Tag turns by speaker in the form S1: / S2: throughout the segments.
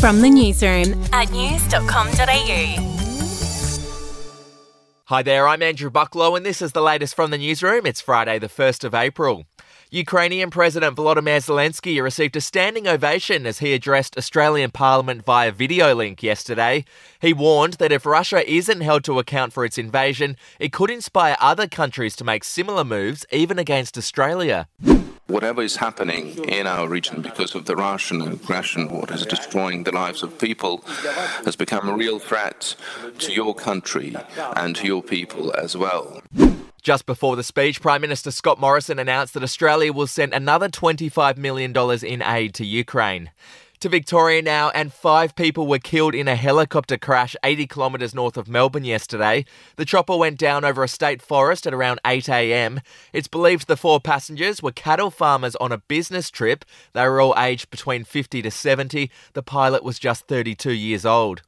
S1: From the newsroom at news.com.au.
S2: Hi there, I'm Andrew Bucklow, and this is the latest from the newsroom. It's Friday, the 1st of April. Ukrainian President Volodymyr Zelensky received a standing ovation as he addressed Australian Parliament via video link yesterday. He warned that if Russia isn't held to account for its invasion, it could inspire other countries to make similar moves, even against Australia.
S3: Whatever is happening in our region because of the Russian aggression, what is destroying the lives of people, has become a real threat to your country and to your people as well.
S2: Just before the speech, Prime Minister Scott Morrison announced that Australia will send another $25 million in aid to Ukraine. To Victoria now, and five people were killed in a helicopter crash 80 kilometres north of Melbourne yesterday. The chopper went down over a state forest at around 8am. It's believed the four passengers were cattle farmers on a business trip. They were all aged between 50 to 70. The pilot was just 32 years old.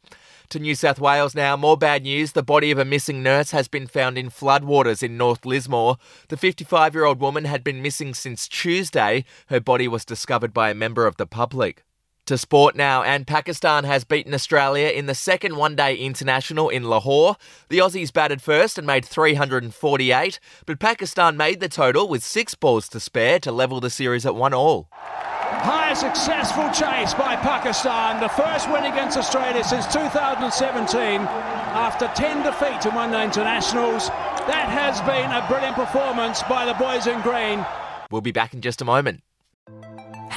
S2: To New South Wales now, more bad news. The body of a missing nurse has been found in floodwaters in North Lismore. The 55 year old woman had been missing since Tuesday. Her body was discovered by a member of the public. To sport now, and Pakistan has beaten Australia in the second one day international in Lahore. The Aussies batted first and made 348, but Pakistan made the total with six balls to spare to level the series at one all.
S4: High successful chase by Pakistan, the first win against Australia since 2017 after 10 defeats in one day internationals. That has been a brilliant performance by the boys in green.
S2: We'll be back in just a moment.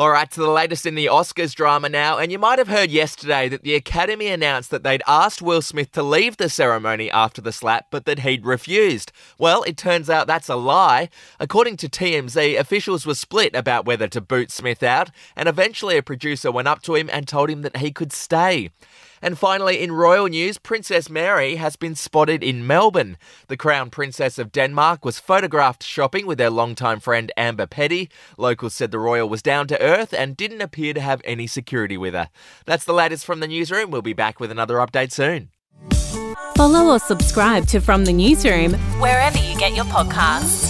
S2: All right, to the latest in the Oscars drama now. And you might have heard yesterday that the Academy announced that they'd asked Will Smith to leave the ceremony after the slap, but that he'd refused. Well, it turns out that's a lie. According to TMZ, officials were split about whether to boot Smith out, and eventually a producer went up to him and told him that he could stay. And finally, in royal news, Princess Mary has been spotted in Melbourne. The Crown Princess of Denmark was photographed shopping with her longtime friend Amber Petty. Locals said the royal was down to earth and didn't appear to have any security with her. That's the latest from the newsroom. We'll be back with another update soon.
S1: Follow or subscribe to From the Newsroom wherever you get your podcasts.